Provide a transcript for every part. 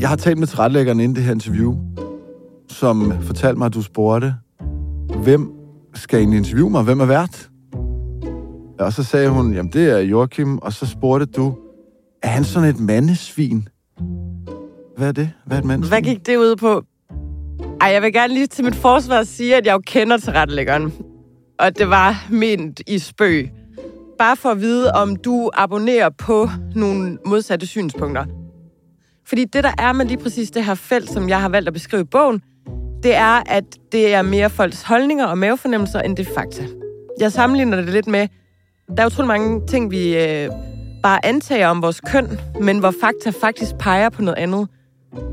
Jeg har talt med tilrettelæggeren inden det her interview, som fortalte mig, at du spurgte, hvem skal egentlig interviewe mig? Hvem er vært? Og så sagde hun, jamen det er Joachim, og så spurgte du, er han sådan et mandesvin? Hvad er det? Hvad er et mandesvin? Hvad gik det ud på? Ej, jeg vil gerne lige til mit forsvar sige, at jeg jo kender tilrettelæggeren. Og det var ment i spøg. Bare for at vide, om du abonnerer på nogle modsatte synspunkter. Fordi det, der er med lige præcis det her felt, som jeg har valgt at beskrive i bogen, det er, at det er mere folks holdninger og mavefornemmelser, end det er fakta. Jeg sammenligner det lidt med, der er utrolig mange ting, vi øh, bare antager om vores køn, men hvor fakta faktisk peger på noget andet.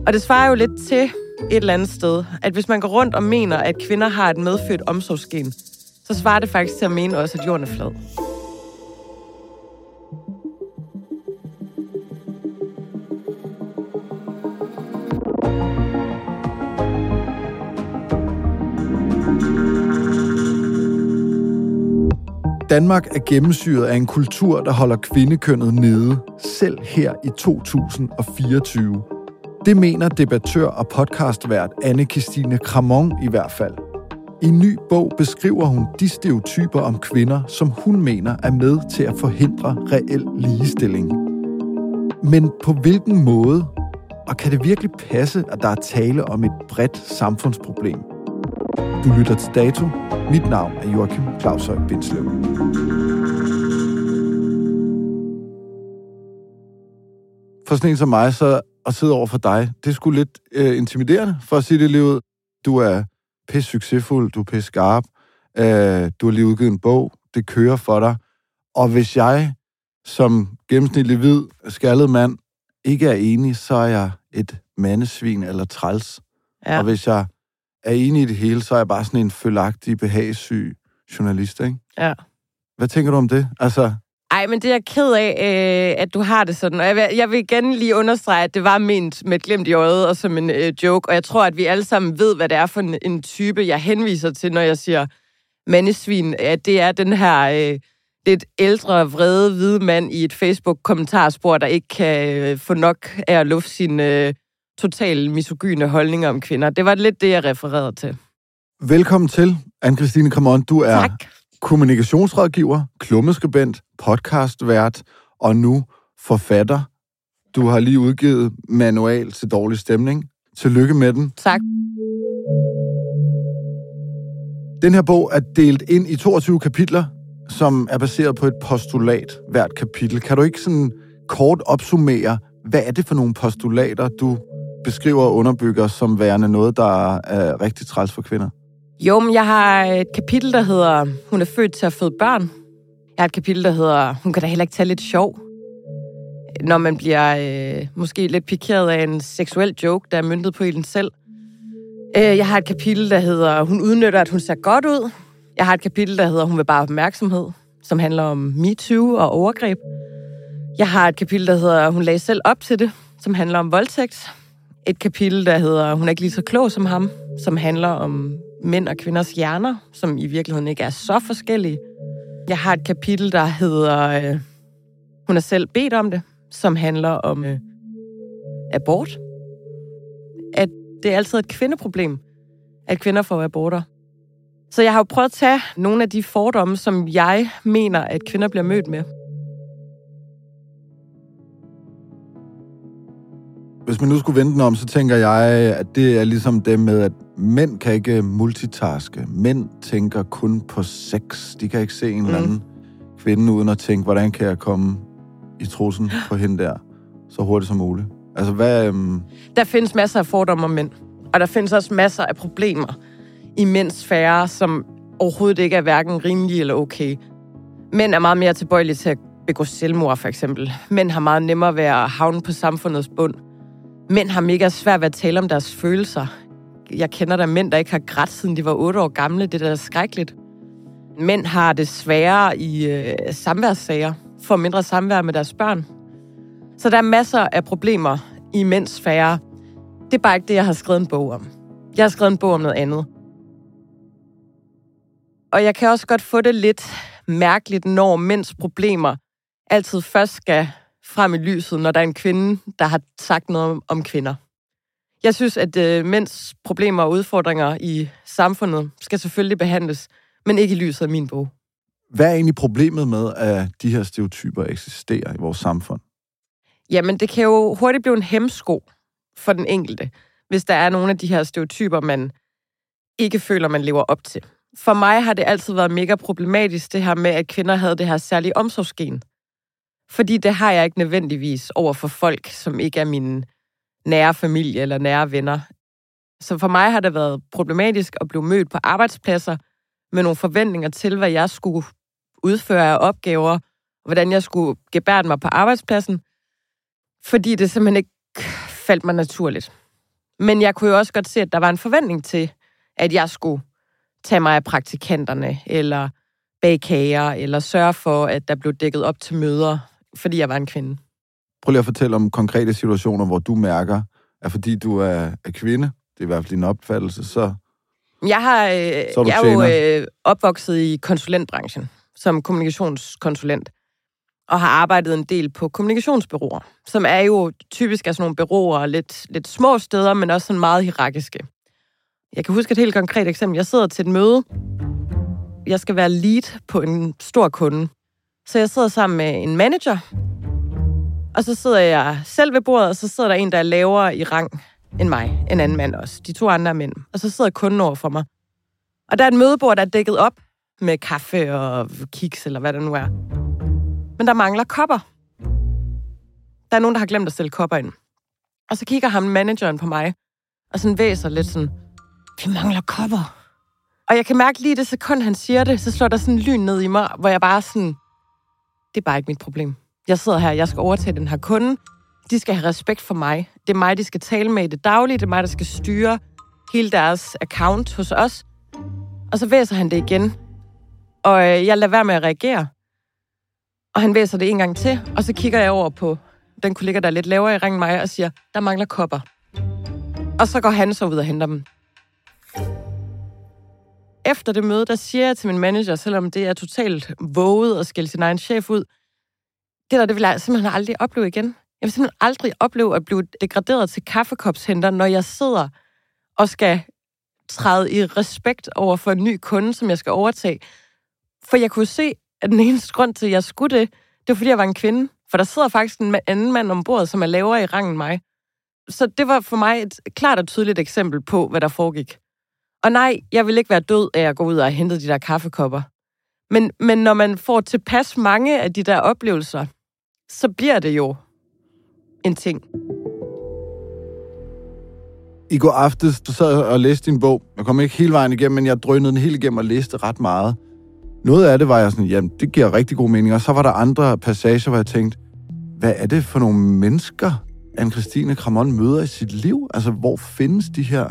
Og det svarer jo lidt til et eller andet sted, at hvis man går rundt og mener, at kvinder har et medfødt omsorgsgen, så svarer det faktisk til at mene også, at jorden er flad. Danmark er gennemsyret af en kultur, der holder kvindekønnet nede, selv her i 2024. Det mener debattør og podcastvært anne Christine Kramon i hvert fald. I en ny bog beskriver hun de stereotyper om kvinder, som hun mener er med til at forhindre reel ligestilling. Men på hvilken måde? Og kan det virkelig passe, at der er tale om et bredt samfundsproblem? Du lytter til Dato. Mit navn er Joachim Claushøj Bindslev. For sådan en som mig, så at sidde over for dig, det sgu lidt øh, intimiderende, for at sige det lige ud. Du er pisse succesfuld, du er pisse skarp, øh, du har lige udgivet en bog, det kører for dig. Og hvis jeg som gennemsnitlig hvid, skaldet mand, ikke er enig, så er jeg et mandesvin eller træls. Ja. Og hvis jeg er enig i det hele, så er jeg bare sådan en følagtig, behagssyg journalist, ikke? Ja. Hvad tænker du om det? Altså, Ej, men det er jeg ked af, øh, at du har det sådan. Og jeg vil, jeg vil igen lige understrege, at det var ment med et glimt i øjet og som en øh, joke. Og jeg tror, at vi alle sammen ved, hvad det er for en, en type, jeg henviser til, når jeg siger mandesvin. At det er den her øh, lidt ældre, vrede, hvide mand i et Facebook-kommentarspor, der ikke kan øh, få nok af at lufte sine øh, totalt misogyne holdninger om kvinder. Det var lidt det, jeg refererede til. velkommen til, Anne-Christine Kramon. Du er Tak. kommunikationsrådgiver, klummeskribent, podcastvært og nu forfatter. Du har lige udgivet Manual til dårlig stemning. Tillykke med den. Tak. Den her bog er delt ind i 22 kapitler, som er baseret på et postulat hvert kapitel. Kan du ikke sådan kort opsummere, hvad er det for nogle postulater, du beskriver og underbygger som værende noget, der er rigtig træls for kvinder? Jo, men jeg har et kapitel, der hedder Hun er født til at føde børn. Jeg har et kapitel, der hedder Hun kan da heller ikke tage lidt sjov. Når man bliver øh, måske lidt pikeret af en seksuel joke, der er myndet på en selv. Øh, jeg har et kapitel, der hedder Hun udnytter, at hun ser godt ud. Jeg har et kapitel, der hedder Hun vil bare opmærksomhed, som handler om MeToo og overgreb. Jeg har et kapitel, der hedder Hun lagde selv op til det, som handler om voldtægt. Et kapitel, der hedder Hun er ikke lige så klog som ham, som handler om mænd og kvinders hjerner, som i virkeligheden ikke er så forskellige. Jeg har et kapitel, der hedder øh, Hun har selv bedt om det, som handler om øh, abort. At det er altid et kvindeproblem, at kvinder får aborter. Så jeg har jo prøvet at tage nogle af de fordomme, som jeg mener, at kvinder bliver mødt med. Hvis man nu skulle vente den om, så tænker jeg, at det er ligesom det med, at mænd kan ikke multitaske. Mænd tænker kun på sex. De kan ikke se en mm. eller anden kvinde uden at tænke, hvordan kan jeg komme i trussen på hende der så hurtigt som muligt. Altså, hvad... Øhm, Der findes masser af fordomme om mænd. Og der findes også masser af problemer i mænds sfære, som overhovedet ikke er hverken rimelige eller okay. Mænd er meget mere tilbøjelige til at begå selvmord, for eksempel. Mænd har meget nemmere ved at havne på samfundets bund. Mænd har mega svært ved at tale om deres følelser. Jeg kender der mænd, der ikke har grædt, siden de var 8 år gamle. Det er da skrækkeligt. Mænd har det sværere i øh, samværssager, får mindre samvær med deres børn. Så der er masser af problemer i mænds sfære. Det er bare ikke det, jeg har skrevet en bog om. Jeg har skrevet en bog om noget andet. Og jeg kan også godt få det lidt mærkeligt, når mænds problemer altid først skal frem i lyset, når der er en kvinde, der har sagt noget om kvinder. Jeg synes, at øh, mænds problemer og udfordringer i samfundet skal selvfølgelig behandles, men ikke i lyset af min bog. Hvad er egentlig problemet med, at de her stereotyper eksisterer i vores samfund? Jamen, det kan jo hurtigt blive en hemsko for den enkelte, hvis der er nogle af de her stereotyper, man ikke føler, man lever op til. For mig har det altid været mega problematisk, det her med, at kvinder havde det her særlige omsorgsgen. Fordi det har jeg ikke nødvendigvis over for folk, som ikke er min nære familie eller nære venner. Så for mig har det været problematisk at blive mødt på arbejdspladser med nogle forventninger til, hvad jeg skulle udføre af opgaver, og hvordan jeg skulle gebære mig på arbejdspladsen, fordi det simpelthen ikke faldt mig naturligt. Men jeg kunne jo også godt se, at der var en forventning til, at jeg skulle tage mig af praktikanterne, eller bage kager, eller sørge for, at der blev dækket op til møder, fordi jeg var en kvinde. Prøv lige at fortælle om konkrete situationer, hvor du mærker, at fordi du er, er kvinde, det er i hvert fald din opfattelse, så... Jeg, har, øh, så jeg er jo øh, opvokset i konsulentbranchen, som kommunikationskonsulent, og har arbejdet en del på kommunikationsbyråer, som er jo typisk er sådan nogle byråer, lidt, lidt små steder, men også sådan meget hierarkiske. Jeg kan huske et helt konkret eksempel. Jeg sidder til et møde. Jeg skal være lead på en stor kunde. Så jeg sidder sammen med en manager, og så sidder jeg selv ved bordet, og så sidder der en, der er lavere i rang end mig. En anden mand også. De to andre mænd. Og så sidder kunden over for mig. Og der er et mødebord, der er dækket op med kaffe og kiks, eller hvad det nu er. Men der mangler kopper. Der er nogen, der har glemt at stille kopper ind. Og så kigger ham manageren på mig, og sådan væser lidt sådan, vi mangler kopper. Og jeg kan mærke lige det sekund, han siger det, så slår der sådan lyn ned i mig, hvor jeg bare sådan, det er bare ikke mit problem. Jeg sidder her, jeg skal overtage den her kunde. De skal have respekt for mig. Det er mig, de skal tale med i det daglige. Det er mig, der skal styre hele deres account hos os. Og så væser han det igen. Og øh, jeg lader være med at reagere. Og han væser det en gang til, og så kigger jeg over på den kollega, der er lidt lavere i ringen mig, og siger, der mangler kopper. Og så går han så ud og henter dem. Efter det møde, der siger jeg til min manager, selvom det er totalt våget at skælde sin egen chef ud, det der, det vil jeg simpelthen aldrig opleve igen. Jeg vil simpelthen aldrig opleve at blive degraderet til kaffekopshenter, når jeg sidder og skal træde i respekt over for en ny kunde, som jeg skal overtage. For jeg kunne se, at den eneste grund til, at jeg skulle det, det var, fordi jeg var en kvinde. For der sidder faktisk en anden mand ombord, som er lavere i rangen end mig. Så det var for mig et klart og tydeligt eksempel på, hvad der foregik. Og nej, jeg vil ikke være død af at gå ud og hente de der kaffekopper. Men, men når man får tilpas mange af de der oplevelser, så bliver det jo en ting. I går aftes, så sad og læste din bog. Jeg kom ikke hele vejen igennem, men jeg drønede den hele igennem og læste ret meget. Noget af det var jeg sådan, jamen, det giver rigtig god mening. Og så var der andre passager, hvor jeg tænkte, hvad er det for nogle mennesker, anne Christine Kramon møder i sit liv? Altså, hvor findes de her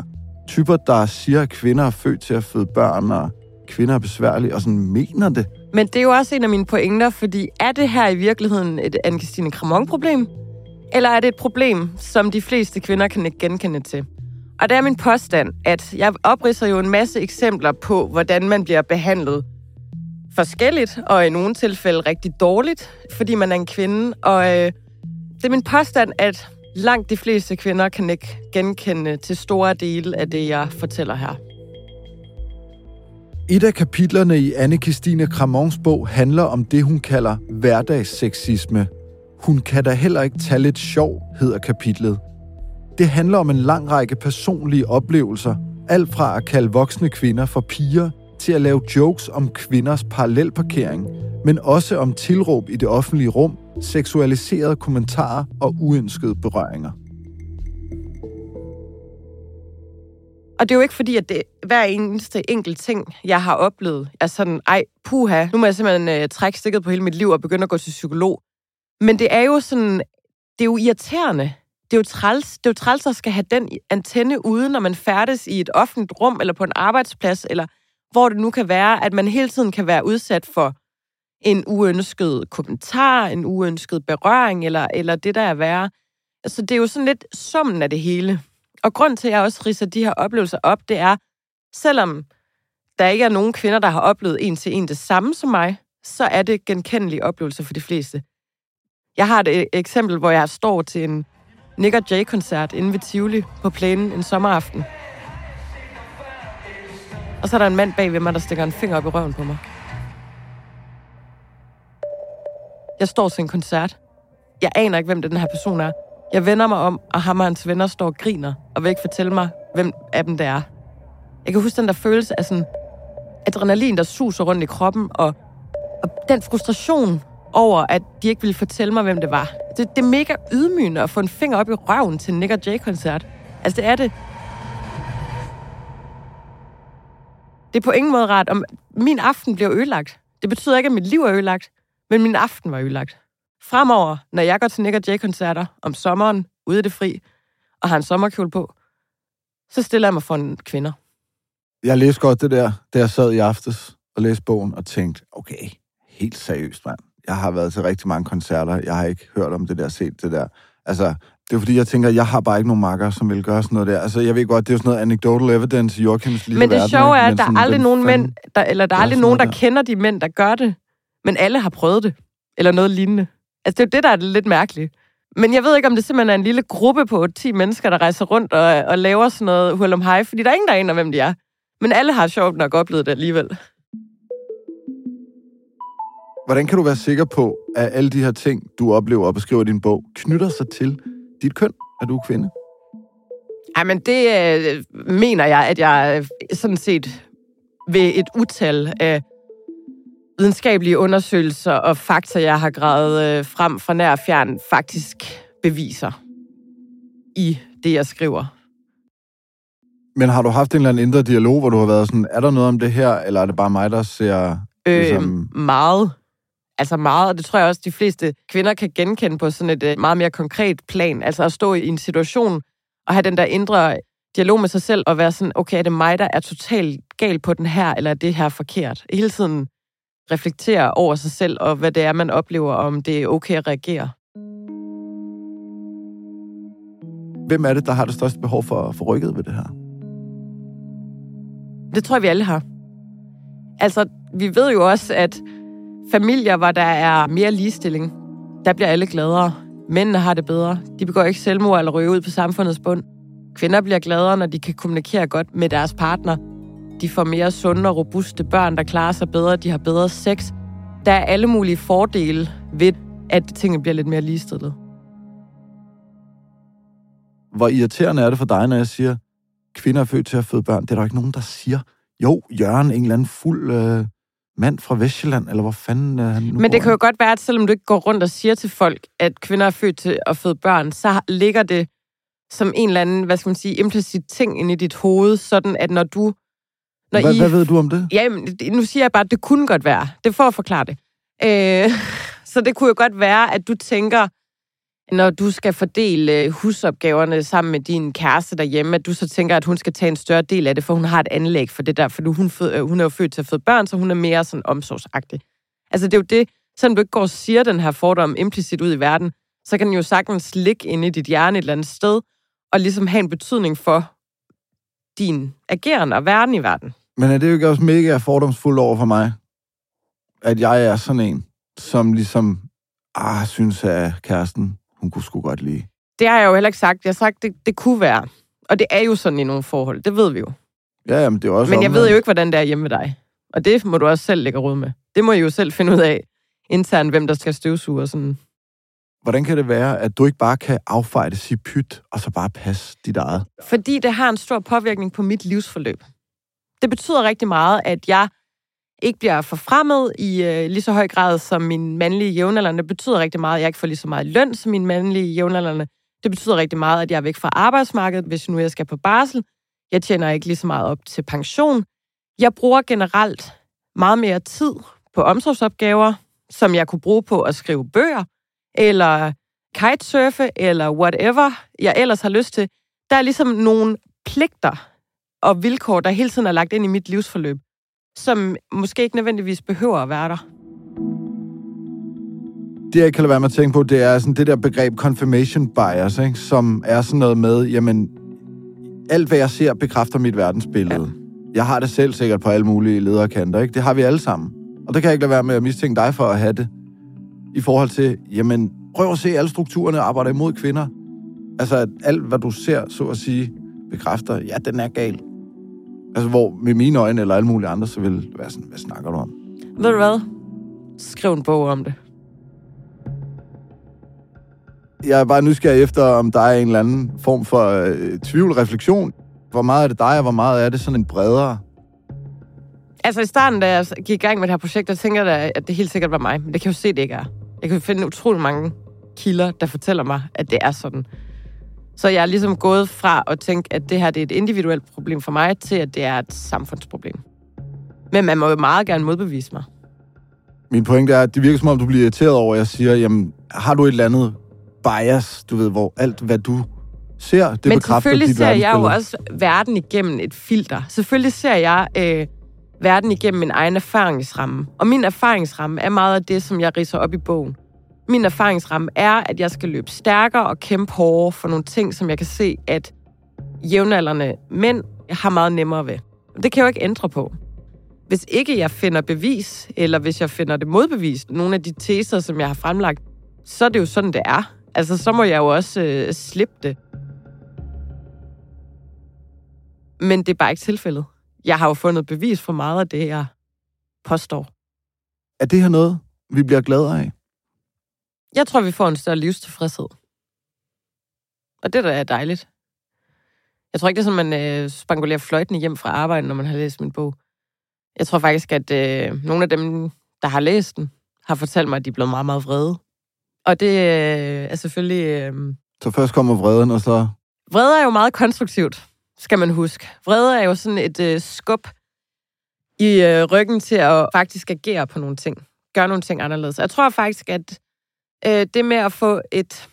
typer, der siger, at kvinder er født til at føde børn, og kvinder er besværlige, og sådan mener det? Men det er jo også en af mine pointer, fordi er det her i virkeligheden et anne Christine Kramon-problem? Eller er det et problem, som de fleste kvinder kan ikke genkende til? Og det er min påstand, at jeg opridser jo en masse eksempler på, hvordan man bliver behandlet forskelligt, og i nogle tilfælde rigtig dårligt, fordi man er en kvinde. Og øh, det er min påstand, at langt de fleste kvinder kan ikke genkende til store dele af det, jeg fortæller her. Et af kapitlerne i anne Christine Kramons bog handler om det, hun kalder hverdagsseksisme. Hun kan da heller ikke tage lidt sjov, hedder kapitlet. Det handler om en lang række personlige oplevelser, alt fra at kalde voksne kvinder for piger, til at lave jokes om kvinders parallelparkering, men også om tilråb i det offentlige rum, seksualiserede kommentarer og uønskede berøringer. Og det er jo ikke fordi, at det hver eneste enkelt ting, jeg har oplevet, er sådan, ej, puha, nu må jeg simpelthen øh, trække stikket på hele mit liv og begynde at gå til psykolog. Men det er jo sådan, det er jo irriterende. Det er jo træls, det er jo træls at skal have den antenne ude, når man færdes i et offentligt rum, eller på en arbejdsplads, eller hvor det nu kan være, at man hele tiden kan være udsat for en uønsket kommentar, en uønsket berøring, eller, eller det, der er værre. Så det er jo sådan lidt summen af det hele. Og grund til, at jeg også riser de her oplevelser op, det er, selvom der ikke er nogen kvinder, der har oplevet en til en det samme som mig, så er det genkendelige oplevelser for de fleste. Jeg har et øh, eksempel, hvor jeg står til en Nick og Jay-koncert inde ved Tivoli på plænen en sommeraften. Og så er der en mand bag ved mig, der stikker en finger op i røven på mig. Jeg står til en koncert. Jeg aner ikke, hvem den her person er. Jeg vender mig om, og ham og hans venner står og griner, og vil ikke fortælle mig, hvem af dem det er. Jeg kan huske den der følelse af sådan adrenalin, der suser rundt i kroppen, og, og den frustration over, at de ikke ville fortælle mig, hvem det var. Det, det er mega ydmygende at få en finger op i røven til en Nick og Jay-koncert. Altså, det er det. Det er på ingen måde rart. Om min aften bliver ødelagt. Det betyder ikke, at mit liv er ødelagt, men min aften var ødelagt. Fremover, når jeg går til Nick og Jay-koncerter om sommeren, ude i det fri, og har en sommerkjole på, så stiller jeg mig for en kvinder. Jeg læste godt det der, da jeg sad i aftes og læste bogen og tænkte, okay, helt seriøst, mand. Jeg har været til rigtig mange koncerter. Jeg har ikke hørt om det der, set det der. Altså, det er fordi, jeg tænker, jeg har bare ikke nogen makker, som vil gøre sådan noget der. Altså, jeg ved godt, det er jo sådan noget anecdotal evidence i Joachims lille Men det verden, sjove er, at der er aldrig nogen fanden- mænd, der, eller der er aldrig nogen, der? kender de mænd, der gør det. Men alle har prøvet det. Eller noget lignende. Altså, det er jo det, der er lidt mærkeligt. Men jeg ved ikke, om det simpelthen er en lille gruppe på 10 mennesker, der rejser rundt og, og laver sådan noget hul om hej, fordi der er ingen, der aner, hvem de er. Men alle har sjovt nok oplevet det alligevel. Hvordan kan du være sikker på, at alle de her ting, du oplever og beskriver i din bog, knytter sig til dit køn, at du er kvinde? Ej, men det øh, mener jeg, at jeg sådan set ved et utal af videnskabelige undersøgelser og fakta, jeg har gravet øh, frem fra nær og fjern, faktisk beviser i det, jeg skriver. Men har du haft en eller anden indre dialog, hvor du har været sådan, er der noget om det her, eller er det bare mig, der ser... Øh, Ligesom- Meget. Altså meget, og det tror jeg også, de fleste kvinder kan genkende på sådan et øh, meget mere konkret plan. Altså at stå i en situation og have den der indre dialog med sig selv og være sådan, okay, er det mig, der er totalt gal på den her, eller er det her forkert? Hele tiden reflektere over sig selv og hvad det er, man oplever, og om det er okay at reagere. Hvem er det, der har det største behov for få rykket ved det her? Det tror jeg, vi alle har. Altså, vi ved jo også, at familier, hvor der er mere ligestilling, der bliver alle gladere. Mændene har det bedre. De begår ikke selvmord eller ryger ud på samfundets bund. Kvinder bliver gladere, når de kan kommunikere godt med deres partner. De får mere sunde og robuste børn, der klarer sig bedre. De har bedre sex. Der er alle mulige fordele ved, at tingene bliver lidt mere ligestillet. Hvor irriterende er det for dig, når jeg siger, kvinder er født til at føde børn? Det er der jo ikke nogen, der siger. Jo, Jørgen, en eller anden fuld øh, mand fra Vestjylland, eller hvor fanden øh, han nu Men det bor. kan jo godt være, at selvom du ikke går rundt og siger til folk, at kvinder er født til at føde børn, så ligger det som en eller anden, hvad skal man sige, implicit ting inde i dit hoved, sådan at når du... Når hvad, I, hvad ved du om det? Jamen, nu siger jeg bare, at det kunne godt være. Det for at forklare det. Øh, så det kunne jo godt være, at du tænker, når du skal fordele øh, husopgaverne sammen med din kæreste derhjemme, at du så tænker, at hun skal tage en større del af det, for hun har et anlæg for det der, for hun, fød, øh, hun er jo født til at føde børn, så hun er mere sådan omsorgsagtig. Altså det er jo det, selvom du ikke går og siger den her fordom implicit ud i verden, så kan den jo sagtens ligge inde i dit hjerne et eller andet sted, og ligesom have en betydning for din ageren og verden i verden. Men er det jo ikke også mega fordomsfuldt over for mig, at jeg er sådan en, som ligesom, ah, synes, at kæresten, hun kunne sgu godt lide. Det har jeg jo heller ikke sagt. Jeg har sagt, det, det kunne være. Og det er jo sådan i nogle forhold. Det ved vi jo. Ja, jamen, det er også Men jeg omvendt. ved jo ikke, hvordan det er hjemme med dig. Og det må du også selv lægge råd med. Det må I jo selv finde ud af internt, hvem der skal støvsuge og sådan. Hvordan kan det være, at du ikke bare kan affeje det, sige pyt, og så bare passe dit eget? Fordi det har en stor påvirkning på mit livsforløb. Det betyder rigtig meget, at jeg ikke bliver forfremmet i øh, lige så høj grad som min mandlige jævnaldrende. Det betyder rigtig meget, at jeg ikke får lige så meget løn som min mandlige jævnaldrende. Det betyder rigtig meget, at jeg er væk fra arbejdsmarkedet, hvis nu jeg skal på barsel. Jeg tjener ikke lige så meget op til pension. Jeg bruger generelt meget mere tid på omsorgsopgaver, som jeg kunne bruge på at skrive bøger, eller kitesurfe, eller whatever jeg ellers har lyst til. Der er ligesom nogle pligter og vilkår, der hele tiden er lagt ind i mit livsforløb, som måske ikke nødvendigvis behøver at være der. Det, jeg kan lade være med at tænke på, det er sådan det der begreb confirmation bias, ikke? som er sådan noget med, jamen, alt hvad jeg ser, bekræfter mit verdensbillede. Ja. Jeg har det selv sikkert på alle mulige lederkanter, ikke? Det har vi alle sammen. Og det kan jeg ikke lade være med at mistænke dig for at have det. I forhold til, jamen, prøv at se alle strukturerne arbejder imod kvinder. Altså, at alt, hvad du ser, så at sige, bekræfter, ja, den er gal. Altså, hvor med mine øjne eller alle mulige andre, så vil være sådan, hvad snakker du om? Ved du hvad? Skriv en bog om det. Jeg er bare nysgerrig efter, om der er en eller anden form for øh, tvivl, refleksion. Hvor meget er det dig, og hvor meget er det sådan en bredere? Altså i starten, da jeg gik i gang med det her projekt, der tænker jeg, at det helt sikkert var mig. Men det kan jeg jo se, det ikke er. Jeg kan jo finde utrolig mange kilder, der fortæller mig, at det er sådan. Så jeg er ligesom gået fra at tænke, at det her det er et individuelt problem for mig, til at det er et samfundsproblem. Men man må jo meget gerne modbevise mig. Min pointe er, at det virker som om, du bliver irriteret over, at jeg siger, jamen, har du et eller andet bias, du ved, hvor alt, hvad du ser, det Men bekræfter selvfølgelig dit ser jeg jo også verden igennem et filter. Selvfølgelig ser jeg øh, verden igennem min egen erfaringsramme. Og min erfaringsramme er meget af det, som jeg riser op i bogen. Min erfaringsramme er, at jeg skal løbe stærkere og kæmpe hårdere for nogle ting, som jeg kan se, at jævnaldrende mænd har meget nemmere ved. Det kan jeg jo ikke ændre på. Hvis ikke jeg finder bevis, eller hvis jeg finder det modbevist, nogle af de teser, som jeg har fremlagt, så er det jo sådan, det er. Altså, så må jeg jo også øh, slippe det. Men det er bare ikke tilfældet. Jeg har jo fundet bevis for meget af det, jeg påstår. Er det her noget, vi bliver glade af? Jeg tror, vi får en større livstilfredshed. Og det der er dejligt. Jeg tror ikke, det er sådan, man øh, spangulerer fløjten hjem fra arbejde, når man har læst min bog. Jeg tror faktisk, at øh, nogle af dem, der har læst den, har fortalt mig, at de er blevet meget, meget vrede. Og det øh, er selvfølgelig... Øh, Så først kommer vreden, og så... Vrede er jo meget konstruktivt, skal man huske. Vrede er jo sådan et øh, skub i øh, ryggen til at faktisk agere på nogle ting. Gøre nogle ting anderledes. Jeg tror faktisk, at øh, det med at få et,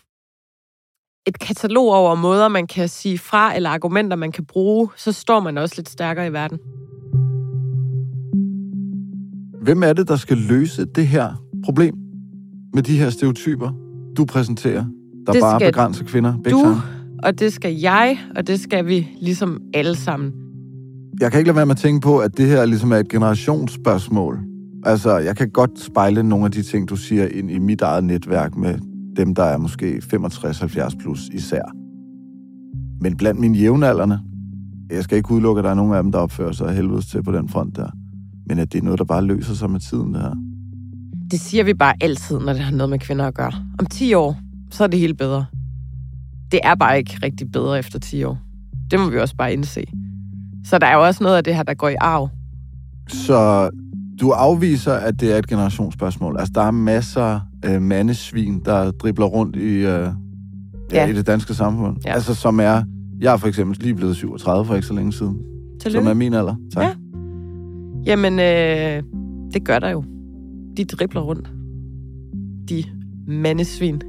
et katalog over måder, man kan sige fra, eller argumenter, man kan bruge, så står man også lidt stærkere i verden. Hvem er det, der skal løse det her problem med de her stereotyper, du præsenterer, der Det bare begrænser kvinder? Big Du, time? og det skal jeg, og det skal vi ligesom alle sammen. Jeg kan ikke lade være med at tænke på, at det her ligesom er et generationsspørgsmål. Altså, jeg kan godt spejle nogle af de ting, du siger, ind i mit eget netværk med dem, der er måske 65-70 plus især. Men blandt mine jævnaldrende, jeg skal ikke udelukke, at der er nogle af dem, der opfører sig helvedes til på den front der. Men at det er noget, der bare løser sig med tiden, det her. Det siger vi bare altid, når det har noget med kvinder at gøre. Om 10 år, så er det helt bedre. Det er bare ikke rigtig bedre efter 10 år. Det må vi også bare indse. Så der er jo også noget af det her, der går i arv. Så du afviser, at det er et generationsspørgsmål. Altså, der er masser af mandesvin, der dribler rundt i, øh, ja. Ja. i det danske samfund. Ja. Altså, som er... Jeg er for eksempel lige blevet 37 for ikke så længe siden. Tillykke. Som er min alder. Tak. Ja. Jamen, øh, det gør der jo. De dribler rundt. De mandesvin.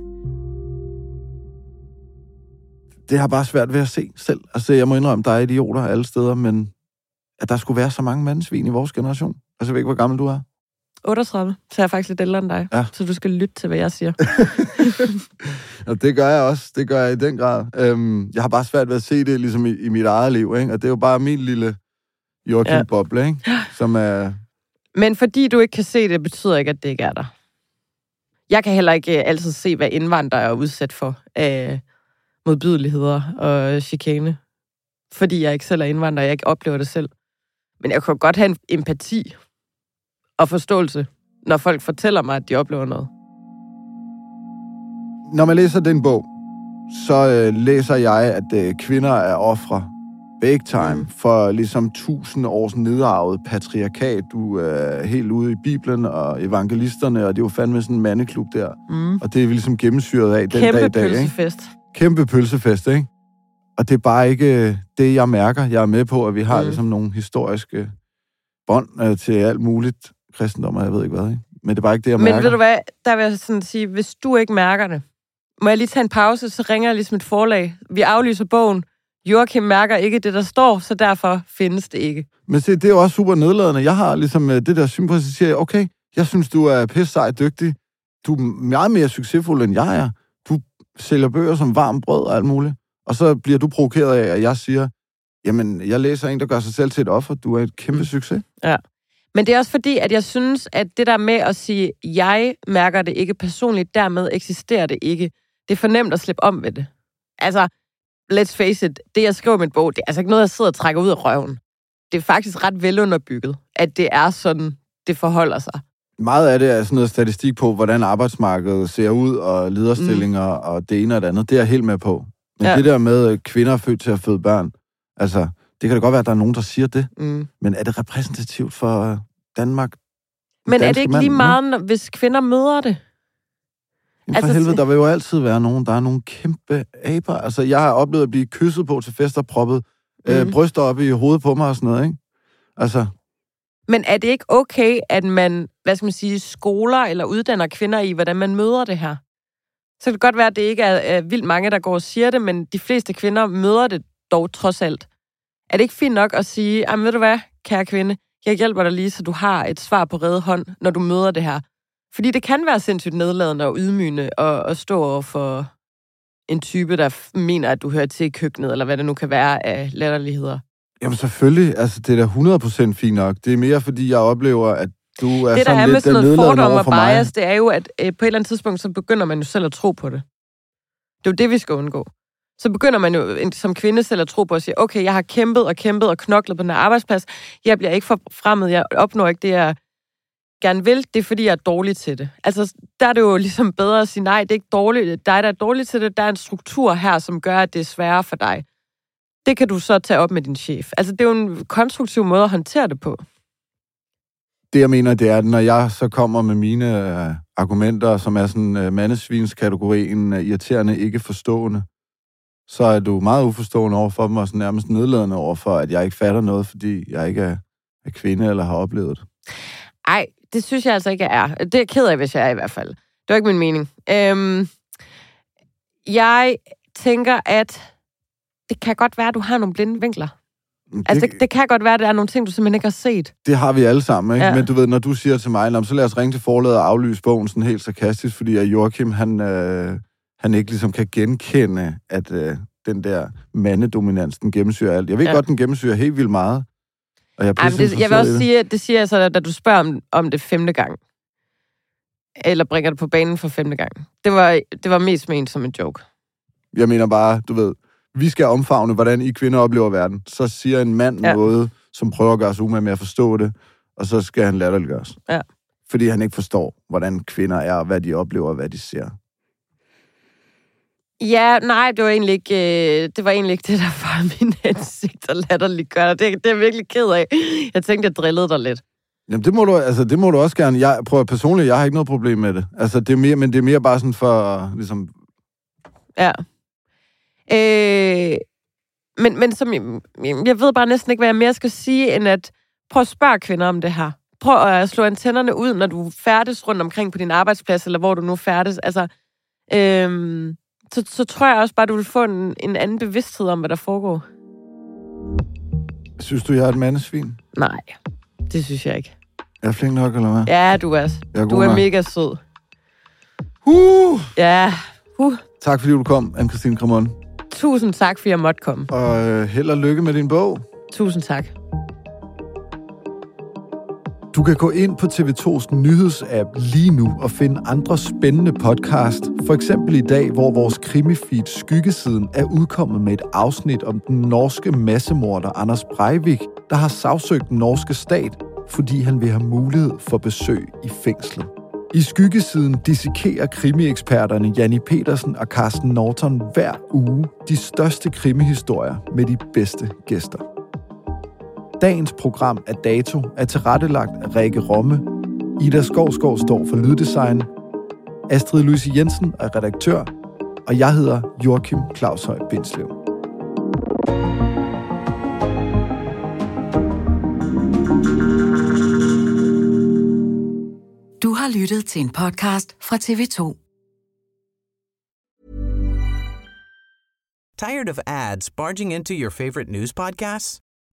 Det har bare svært ved at se selv. Altså, jeg må indrømme, der er idioter alle steder, men at der skulle være så mange mandesvin i vores generation. Altså, jeg ved ikke, hvor gammel du er. 38, så er jeg faktisk lidt ældre end dig. Ja. Så du skal lytte til, hvad jeg siger. Og det gør jeg også. Det gør jeg i den grad. Øhm, jeg har bare svært ved at se det ligesom i, i mit eget liv, ikke? Og det er jo bare min lille Joachim-boble, ikke? Som er... Men fordi du ikke kan se det, betyder ikke, at det ikke er der. Jeg kan heller ikke øh, altid se, hvad indvandrere er udsat for af modbydeligheder og chikane. Fordi jeg ikke selv er indvandrer, og jeg ikke oplever det selv. Men jeg kan godt have en empati og forståelse, når folk fortæller mig, at de oplever noget. Når man læser den bog, så øh, læser jeg, at øh, kvinder er ofre big time Mm. for ligesom tusind års nedarvet patriarkat. Du er helt ude i Bibelen og evangelisterne, og det er jo fandme sådan en mandeklub der. Mm. Og det er vi ligesom gennemsyret af den Kæmpe dag i dag, ikke? pølsefest. Kæmpe pølsefest, ikke? Og det er bare ikke det, jeg mærker. Jeg er med på, at vi har mm. ligesom nogle historiske bånd øh, til alt muligt kristendom, og jeg ved ikke hvad. Ikke? Men det bare ikke det, jeg Men mærker. ved du hvad, der vil jeg sådan sige, hvis du ikke mærker det, må jeg lige tage en pause, så ringer jeg ligesom et forlag. Vi aflyser bogen. Joachim mærker ikke det, der står, så derfor findes det ikke. Men se, det er jo også super nedladende. Jeg har ligesom øh, det der syn på, at jeg siger, okay, jeg synes, du er pisse sej dygtig. Du er meget mere succesfuld, end jeg er. Du sælger bøger som varm brød og alt muligt. Og så bliver du provokeret af, at jeg siger, jamen, jeg læser en, der gør sig selv til et offer. Du er et kæmpe succes. Men det er også fordi, at jeg synes, at det der med at sige, jeg mærker det ikke personligt, dermed eksisterer det ikke. Det er for nemt at slippe om ved det. Altså, let's face it, det jeg skriver i min bog, det er altså ikke noget, jeg sidder og trækker ud af røven. Det er faktisk ret velunderbygget, at det er sådan, det forholder sig. Meget af det er sådan noget statistik på, hvordan arbejdsmarkedet ser ud, og lederstillinger, mm. og det ene og det andet. Det er jeg helt med på. Men Ja. det der med, kvinder er født til at føde børn, altså, det kan da godt være, at der er nogen, der siger det. Mm. Men er det repræsentativt for øh, Danmark? Men er det ikke mand, lige meget, når- hvis kvinder møder det? Jamen for Altså, helvede, se- der vil jo altid være nogen, der er nogle kæmpe aber. Altså, jeg har oplevet at blive kysset på til fester, proppet mm. øh, bryster op i hovedet på mig og sådan noget, ikke? Altså, Men er det ikke okay, at man, hvad skal man sige, skoler eller uddanner kvinder i, hvordan man møder det her? Så kan det godt være, at det ikke er, er vildt mange, der går og siger det, men de fleste kvinder møder det dog trods alt. Er det ikke fint nok at sige, "Jamen, ved du hvad, kære kvinde, jeg hjælper dig lige, så du har et svar på redde hånd, når du møder det her? Fordi det kan være sindssygt nedladende og ydmygende at, at stå over for en type, der mener, at du hører til i køkkenet, eller hvad det nu kan være af latterligheder. jamen selvfølgelig, altså, det er da 100% fint nok. Det er mere, fordi jeg oplever, at du er det, der sådan er med lidt sådan noget nedladende fordom og mig. bias, det er jo, at øh, på et eller andet tidspunkt, så begynder man jo selv at tro på det. Det er jo det, vi skal undgå. Så begynder man jo som kvinde selv at tro på at sige, okay, jeg har kæmpet og kæmpet og knoklet på den her arbejdsplads. Jeg bliver ikke fremmed. Jeg opnår ikke det, jeg gerne vil. Det er, fordi jeg er dårlig til det. Altså, der er det jo ligesom bedre at sige, nej, det er ikke dårligt. Dig, der er dårlig til det, der er en struktur her, som gør, at det er sværere for dig. Det kan du så tage op med din chef. Altså, det er jo en konstruktiv måde at håndtere det på. Det, jeg mener, det er, at når jeg så kommer med mine øh, argumenter, som er sådan øh, mandesvinskategorien, øh, irriterende, ikke forstående, så er du meget uforstående over for dem, og sådan nærmest nedladende over for, at jeg ikke fatter noget, fordi jeg ikke er, er kvinde eller har oplevet det. Ej, det synes jeg altså ikke, jeg er. Det er jeg ked af, hvis jeg er i hvert fald. Det var ikke min mening. Øhm, jeg tænker, at det kan godt være, at du har nogle blinde vinkler. Altså, det, det kan godt være, at der er nogle ting, du simpelthen ikke har set. det har vi alle sammen, ikke? Ja. Men du ved, når du siger til mig, "Nå, så lad os ringe til forladet og aflyse bogen sådan helt sarkastisk, fordi at Joachim, han, øh, han ikke ligesom kan genkende, at øh, den der mandedominans, den gennemsyrer alt. Jeg ved Ja. godt, den gennemsyrer helt vildt meget. Og jeg, er Ej, men det, jeg vil også sige, at det siger jeg så, da du spørger om, om det femte gang. Eller bringer det på banen for femte gang. Det var, det var mest ment som en joke. Jeg mener bare, du ved, vi skal omfavne, hvordan I kvinder oplever verden. Så siger en mand Ja. noget, som prøver at gøre sig umage med at forstå det, og så skal han latterliggøres. Ja. Fordi han ikke forstår, hvordan kvinder er, hvad de oplever, og hvad de ser. Ja, nej, det var egentlig ikke, øh, det, var egentlig ikke det, der var min hensigt at latterliggøre. Det, det er jeg virkelig ked af. Jeg tænkte, jeg drillede dig lidt. Jamen, det må du, altså, det må du også gerne. Jeg prøver personligt, jeg har ikke noget problem med det. Altså, det er mere, men det er mere bare sådan for, ligesom, Ja. Øh, men, men som, jeg, ved bare næsten ikke, hvad jeg mere skal sige, end at prøv at spørge kvinder om det her. Prøv at slå antennerne ud, når du færdes rundt omkring på din arbejdsplads, eller hvor du nu færdes. Altså, øhm, så, så tror jeg også bare, du vil få en, en anden bevidsthed om, hvad der foregår. synes du, jeg er et mandesvin? Nej, det synes jeg ikke. Jeg er flink nok, eller hvad? Ja, du er, Jeg er du er nok. mega sød. Uh! Ja, uh, Tak fordi du kom, Anne-Christine Cremon. tusind tak, fordi jeg måtte komme. Og øh, held og lykke med din bog. Tusind tak. Du kan gå ind på TV2's nyhedsapp lige nu og finde andre spændende podcast. For eksempel i dag, hvor vores krimifeed Skyggesiden er udkommet med et afsnit om den norske massemorder Anders Breivik, der har sagsøgt den norske stat, fordi han vil have mulighed for besøg i fængslet. I Skyggesiden dissekerer krimieksperterne Janni Petersen og Carsten Norton hver uge de største krimihistorier med de bedste gæster. Dagens program af Dato er tilrettelagt af Rikke Romme. Ida Skovskov står for Lyddesign. Astrid Louise Jensen er redaktør. Og jeg hedder Joachim Claushøj Bindslev. Du har lyttet til en podcast fra TV2. Tired of ads barging into your favorite news podcasts?